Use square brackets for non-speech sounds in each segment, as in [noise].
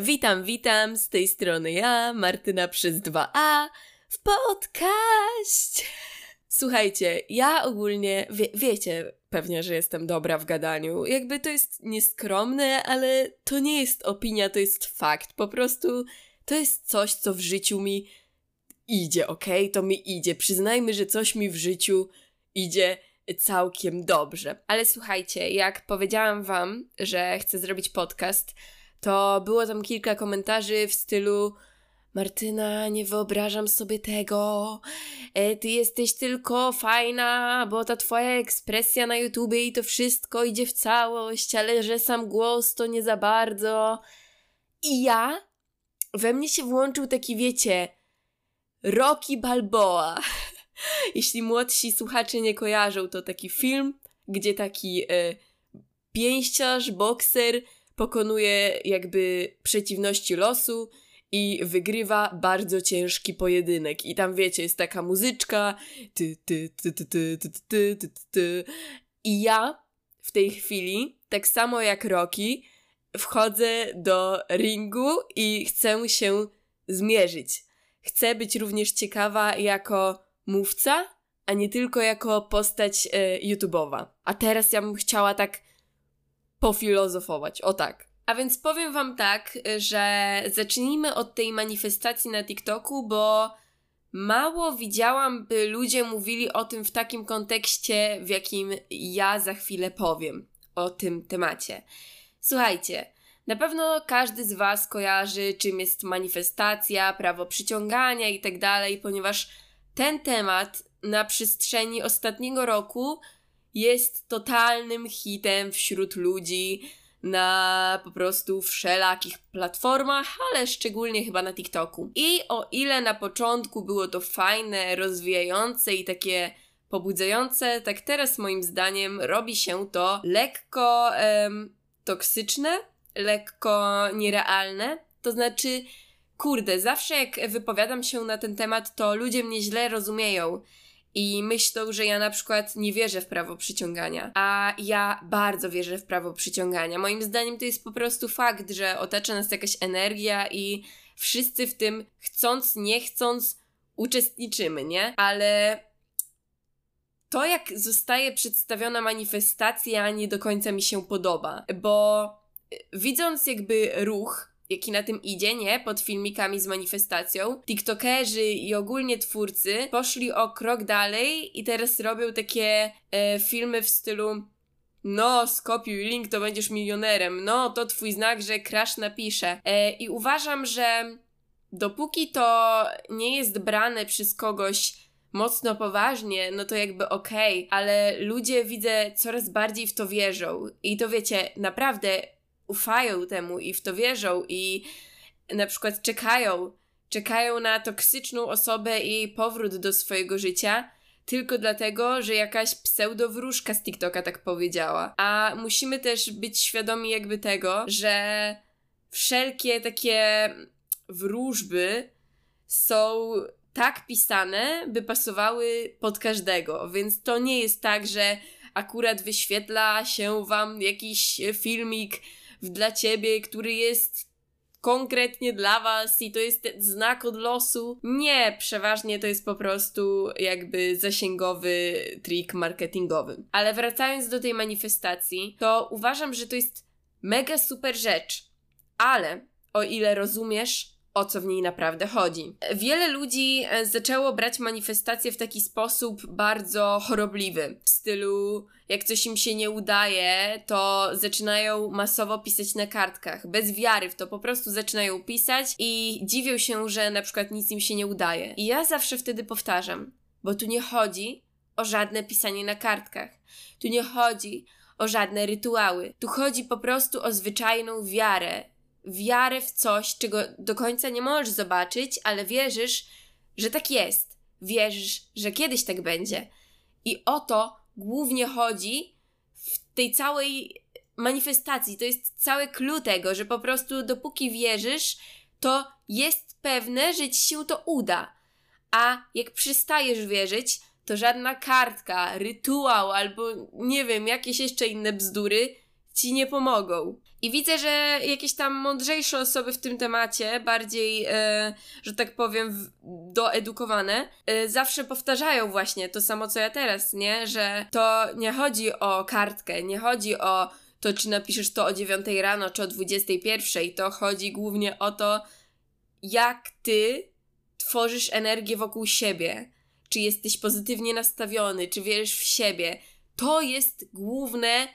Witam, witam, z tej strony ja, Martyna przez 2A, w podcaście. Słuchajcie, ja ogólnie, wie, wiecie pewnie, że jestem dobra w gadaniu. Jakby to jest nieskromne, ale to nie jest opinia, to jest fakt. Po prostu to jest coś, co w życiu mi idzie, ok? To mi idzie. Przyznajmy, że coś mi w życiu idzie całkiem dobrze. Ale słuchajcie, jak powiedziałam wam, że chcę zrobić podcast, to było tam kilka komentarzy w stylu Martyna, nie wyobrażam sobie tego. E, ty jesteś tylko fajna, bo ta twoja ekspresja na YouTubie i to wszystko idzie w całość, ale że sam głos to nie za bardzo. I ja, we mnie się włączył taki, wiecie, Rocky Balboa. [laughs] Jeśli młodsi słuchacze nie kojarzą, to taki film, gdzie taki e, pięściarz, bokser pokonuje jakby przeciwności losu i wygrywa bardzo ciężki pojedynek. I tam wiecie, jest taka muzyczka. Ty, ty, ty, ty, ty, ty, ty, ty, ty. I ja w tej chwili, tak samo jak Rocky, wchodzę do ringu i chcę się zmierzyć. Chcę być również ciekawa jako mówca, a nie tylko jako postać e, YouTube'owa. A teraz ja bym chciała tak pofilozofować. O tak. A więc powiem Wam tak, że zacznijmy od tej manifestacji na TikToku, bo mało widziałam, by ludzie mówili o tym w takim kontekście, w jakim ja za chwilę powiem o tym temacie. Słuchajcie, na pewno każdy z Was kojarzy, czym jest manifestacja, prawo przyciągania itd., tak ponieważ ten temat na przestrzeni ostatniego roku jest totalnym hitem wśród ludzi na po prostu wszelakich platformach, ale szczególnie chyba na TikToku. I o ile na początku było to fajne, rozwijające i takie pobudzające, tak teraz moim zdaniem robi się to lekko em, toksyczne, lekko nierealne. To znaczy, kurde, zawsze jak wypowiadam się na ten temat, to ludzie mnie źle rozumieją i myślą, że ja na przykład nie wierzę w prawo przyciągania. A ja bardzo wierzę w prawo przyciągania. Moim zdaniem to jest po prostu fakt, że otacza nas jakaś energia i wszyscy w tym chcąc, nie chcąc uczestniczymy, nie? Ale to, jak zostaje przedstawiona manifestacja, nie do końca mi się podoba, bo widząc jakby ruch jaki na tym idzie, nie? Pod filmikami z manifestacją. TikTokerzy i ogólnie twórcy poszli o krok dalej i teraz robią takie e, filmy w stylu no, skopiuj link, to będziesz milionerem. No, to twój znak, że crash napisze. E, I uważam, że dopóki to nie jest brane przez kogoś mocno poważnie, no to jakby okej, okay, ale ludzie widzę coraz bardziej w to wierzą. I to wiecie, naprawdę ufają temu i w to wierzą i na przykład czekają, czekają na toksyczną osobę i jej powrót do swojego życia, tylko dlatego, że jakaś pseudowróżka z TikToka tak powiedziała. A musimy też być świadomi jakby tego, że wszelkie takie wróżby są tak pisane, by pasowały pod każdego, więc to nie jest tak, że akurat wyświetla się wam jakiś filmik dla ciebie, który jest konkretnie dla was i to jest znak od losu. Nie, przeważnie to jest po prostu jakby zasięgowy trik marketingowy. Ale wracając do tej manifestacji, to uważam, że to jest mega super rzecz. Ale o ile rozumiesz, o co w niej naprawdę chodzi. Wiele ludzi e, zaczęło brać manifestacje w taki sposób bardzo chorobliwy. W stylu, jak coś im się nie udaje, to zaczynają masowo pisać na kartkach. Bez wiary w to po prostu zaczynają pisać i dziwią się, że na przykład nic im się nie udaje. I ja zawsze wtedy powtarzam, bo tu nie chodzi o żadne pisanie na kartkach. Tu nie chodzi o żadne rytuały. Tu chodzi po prostu o zwyczajną wiarę wiarę w coś, czego do końca nie możesz zobaczyć, ale wierzysz, że tak jest. Wierzysz, że kiedyś tak będzie. I o to głównie chodzi w tej całej manifestacji. To jest cały clue tego, że po prostu dopóki wierzysz, to jest pewne, że ci się to uda. A jak przestajesz wierzyć, to żadna kartka, rytuał albo nie wiem, jakieś jeszcze inne bzdury ci nie pomogą. I widzę, że jakieś tam mądrzejsze osoby w tym temacie, bardziej, e, że tak powiem, w, doedukowane, e, zawsze powtarzają właśnie to samo co ja teraz, nie? Że to nie chodzi o kartkę, nie chodzi o to, czy napiszesz to o 9 rano, czy o 21. To chodzi głównie o to, jak ty tworzysz energię wokół siebie. Czy jesteś pozytywnie nastawiony, czy wierzysz w siebie. To jest główne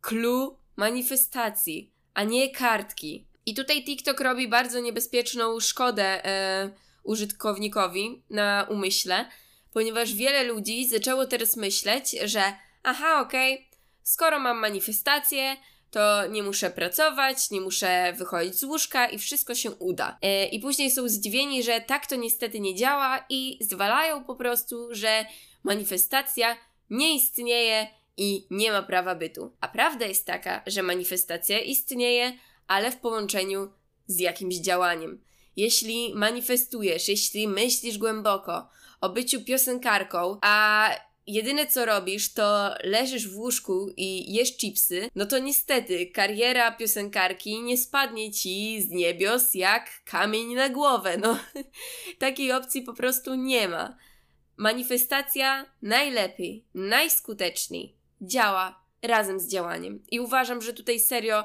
clue manifestacji, a nie kartki. I tutaj TikTok robi bardzo niebezpieczną szkodę e, użytkownikowi na umyśle, ponieważ wiele ludzi zaczęło teraz myśleć, że aha, okej, okay, skoro mam manifestację, to nie muszę pracować, nie muszę wychodzić z łóżka i wszystko się uda. E, I później są zdziwieni, że tak to niestety nie działa i zwalają po prostu, że manifestacja nie istnieje i nie ma prawa bytu. A prawda jest taka, że manifestacja istnieje, ale w połączeniu z jakimś działaniem. Jeśli manifestujesz, jeśli myślisz głęboko o byciu piosenkarką, a jedyne co robisz, to leżysz w łóżku i jesz chipsy, no to niestety kariera piosenkarki nie spadnie ci z niebios jak kamień na głowę. No, [laughs] takiej opcji po prostu nie ma. Manifestacja najlepiej, najskuteczniej działa razem z działaniem. I uważam, że tutaj serio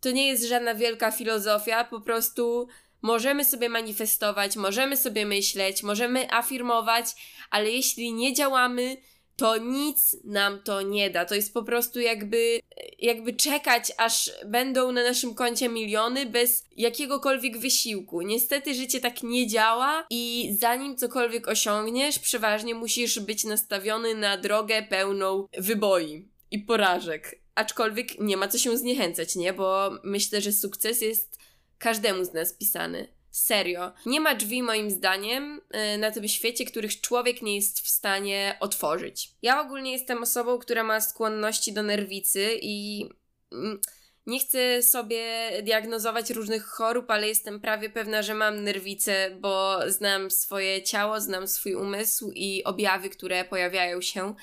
to nie jest żadna wielka filozofia, po prostu możemy sobie manifestować, możemy sobie myśleć, możemy afirmować, ale jeśli nie działamy, to nic nam to nie da. To jest po prostu jakby, jakby czekać, aż będą na naszym koncie miliony bez jakiegokolwiek wysiłku. Niestety życie tak nie działa i zanim cokolwiek osiągniesz, przeważnie musisz być nastawiony na drogę pełną wyboi i porażek. Aczkolwiek nie ma co się zniechęcać, nie? Bo myślę, że sukces jest każdemu z nas pisany. Serio. Nie ma drzwi, moim zdaniem, y, na tym świecie, których człowiek nie jest w stanie otworzyć. Ja ogólnie jestem osobą, która ma skłonności do nerwicy i mm, nie chcę sobie diagnozować różnych chorób, ale jestem prawie pewna, że mam nerwicę, bo znam swoje ciało, znam swój umysł i objawy, które pojawiają się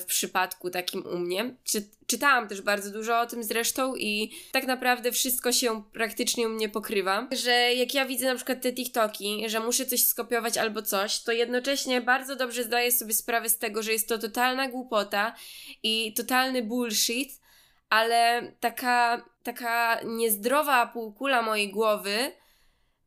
w przypadku takim u mnie. Czy, czytałam też bardzo dużo o tym zresztą i tak naprawdę wszystko się praktycznie u mnie pokrywa. Że jak ja widzę na przykład te TikToki, że muszę coś skopiować albo coś, to jednocześnie bardzo dobrze zdaję sobie sprawę z tego, że jest to totalna głupota i totalny bullshit, ale taka, taka niezdrowa półkula mojej głowy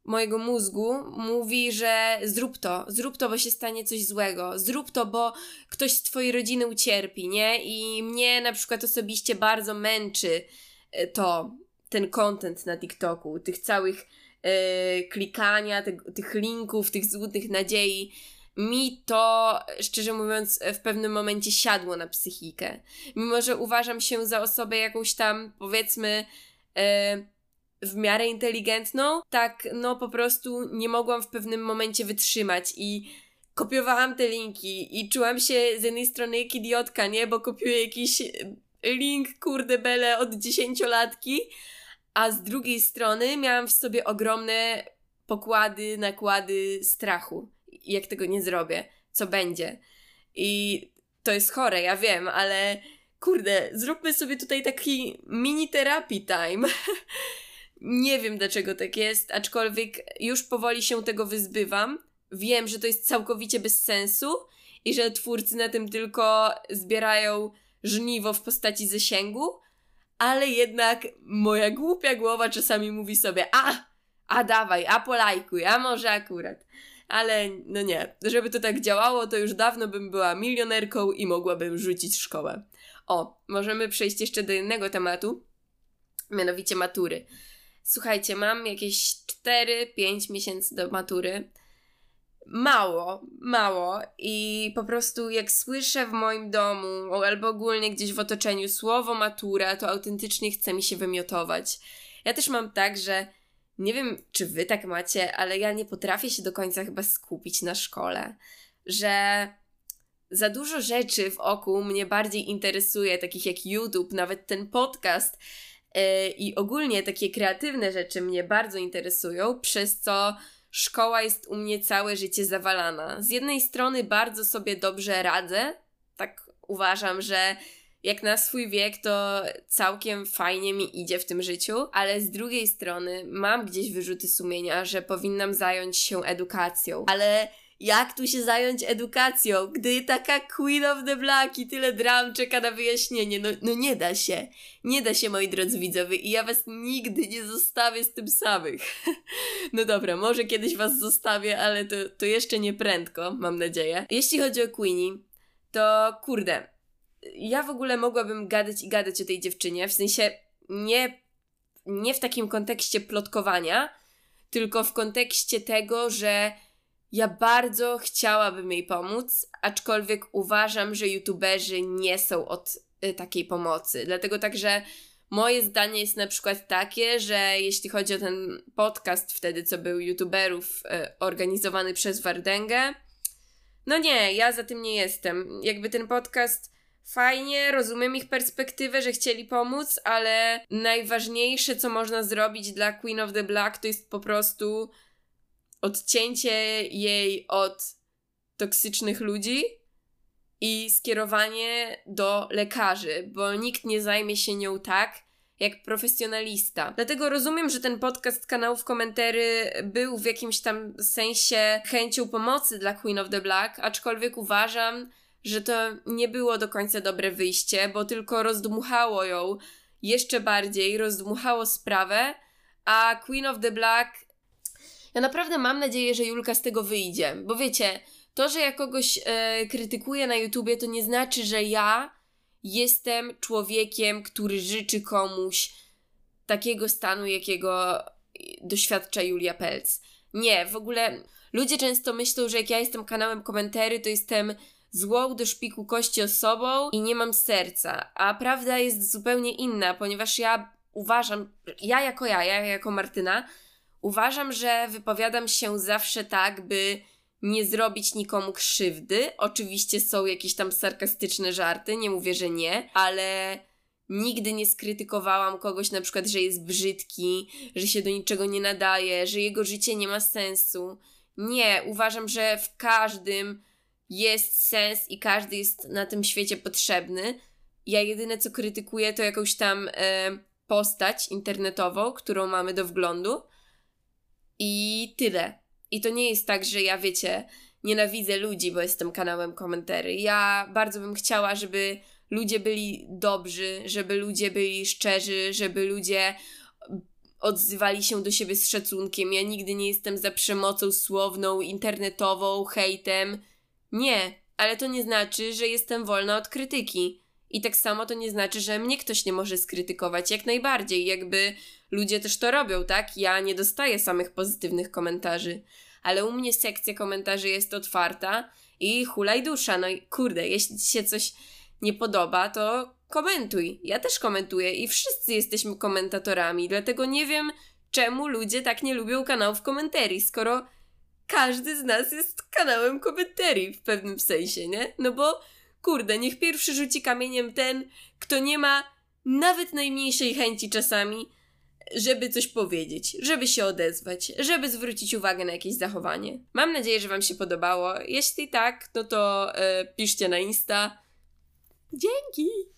mojego mózgu mówi, że zrób to, zrób to, bo się stanie coś złego, zrób to, bo ktoś z twojej rodziny ucierpi, nie? I mnie na przykład osobiście bardzo męczy e, to, ten content na TikToku, tych całych e, klikania, te, tych linków, tych złudnych nadziei. Mi to, szczerze mówiąc, w pewnym momencie siadło na psychikę. Mimo, że uważam się za osobę jakąś tam, powiedzmy, e, w miarę inteligentną, tak no po prostu nie mogłam w pewnym momencie wytrzymać i kopiowałam te linki i czułam się z jednej strony jak idiotka, nie? Bo kopiuję jakiś link, kurde bele, od dziesięciolatki, a z drugiej strony miałam w sobie ogromne pokłady, nakłady strachu. Jak tego nie zrobię, co będzie. I to jest chore, ja wiem, ale kurde, zróbmy sobie tutaj taki mini therapy time. [laughs] Nie wiem dlaczego tak jest, aczkolwiek już powoli się tego wyzbywam. Wiem, że to jest całkowicie bez sensu i że twórcy na tym tylko zbierają żniwo w postaci zasięgu, ale jednak moja głupia głowa czasami mówi sobie: A, a dawaj, a polajkuj, a może akurat. Ale no nie, żeby to tak działało, to już dawno bym była milionerką i mogłabym rzucić szkołę. O, możemy przejść jeszcze do innego tematu, mianowicie matury. Słuchajcie, mam jakieś 4-5 miesięcy do matury. Mało, mało. I po prostu jak słyszę w moim domu albo ogólnie gdzieś w otoczeniu słowo matura, to autentycznie chce mi się wymiotować. Ja też mam tak, że nie wiem, czy wy tak macie, ale ja nie potrafię się do końca chyba skupić na szkole. Że za dużo rzeczy w oku mnie bardziej interesuje, takich jak YouTube, nawet ten podcast i ogólnie takie kreatywne rzeczy mnie bardzo interesują, przez co szkoła jest u mnie całe życie zawalana. Z jednej strony bardzo sobie dobrze radzę, tak uważam, że jak na swój wiek to całkiem fajnie mi idzie w tym życiu, ale z drugiej strony mam gdzieś wyrzuty sumienia, że powinnam zająć się edukacją. Ale jak tu się zająć edukacją, gdy taka Queen of the Black i tyle dram czeka na wyjaśnienie? No, no nie da się. Nie da się, moi drodzy widzowie, i ja was nigdy nie zostawię z tym samych. [laughs] no dobra, może kiedyś was zostawię, ale to, to jeszcze nie prędko, mam nadzieję. Jeśli chodzi o Queenie, to kurde, ja w ogóle mogłabym gadać i gadać o tej dziewczynie, w sensie nie, nie w takim kontekście plotkowania, tylko w kontekście tego, że ja bardzo chciałabym jej pomóc, aczkolwiek uważam, że youtuberzy nie są od y, takiej pomocy. Dlatego także moje zdanie jest na przykład takie, że jeśli chodzi o ten podcast wtedy, co był youtuberów y, organizowany przez Wardęgę, no nie, ja za tym nie jestem. Jakby ten podcast fajnie, rozumiem ich perspektywę, że chcieli pomóc, ale najważniejsze, co można zrobić dla Queen of the Black, to jest po prostu odcięcie jej od toksycznych ludzi i skierowanie do lekarzy, bo nikt nie zajmie się nią tak, jak profesjonalista. Dlatego rozumiem, że ten podcast kanałów komentary był w jakimś tam sensie chęcią pomocy dla Queen of the Black, aczkolwiek uważam, że to nie było do końca dobre wyjście, bo tylko rozdmuchało ją jeszcze bardziej, rozdmuchało sprawę, a Queen of the Black ja naprawdę mam nadzieję, że Julka z tego wyjdzie, bo wiecie, to, że ja kogoś e, krytykuję na YouTubie, to nie znaczy, że ja jestem człowiekiem, który życzy komuś takiego stanu, jakiego doświadcza Julia Pelc. Nie, w ogóle ludzie często myślą, że jak ja jestem kanałem komentary, to jestem złą do szpiku kości osobą i nie mam serca. A prawda jest zupełnie inna, ponieważ ja uważam, ja jako ja, ja jako Martyna, Uważam, że wypowiadam się zawsze tak, by nie zrobić nikomu krzywdy. Oczywiście są jakieś tam sarkastyczne żarty, nie mówię, że nie, ale nigdy nie skrytykowałam kogoś na przykład, że jest brzydki, że się do niczego nie nadaje, że jego życie nie ma sensu. Nie, uważam, że w każdym jest sens i każdy jest na tym świecie potrzebny. Ja jedyne co krytykuję to jakąś tam e, postać internetową, którą mamy do wglądu i tyle. I to nie jest tak, że ja wiecie, nienawidzę ludzi, bo jestem kanałem komentary. Ja bardzo bym chciała, żeby ludzie byli dobrzy, żeby ludzie byli szczerzy, żeby ludzie odzywali się do siebie z szacunkiem. Ja nigdy nie jestem za przemocą słowną, internetową, hejtem. Nie, ale to nie znaczy, że jestem wolna od krytyki. I tak samo to nie znaczy, że mnie ktoś nie może skrytykować. Jak najbardziej, jakby ludzie też to robią, tak? Ja nie dostaję samych pozytywnych komentarzy, ale u mnie sekcja komentarzy jest otwarta i hulaj dusza. No i kurde, jeśli ci się coś nie podoba, to komentuj. Ja też komentuję i wszyscy jesteśmy komentatorami, dlatego nie wiem, czemu ludzie tak nie lubią kanałów komentarii, skoro każdy z nas jest kanałem komentarii w pewnym sensie, nie? No bo kurde, niech pierwszy rzuci kamieniem ten, kto nie ma nawet najmniejszej chęci czasami, żeby coś powiedzieć, żeby się odezwać, żeby zwrócić uwagę na jakieś zachowanie. Mam nadzieję, że Wam się podobało. Jeśli tak, no to yy, piszcie na Insta. Dzięki!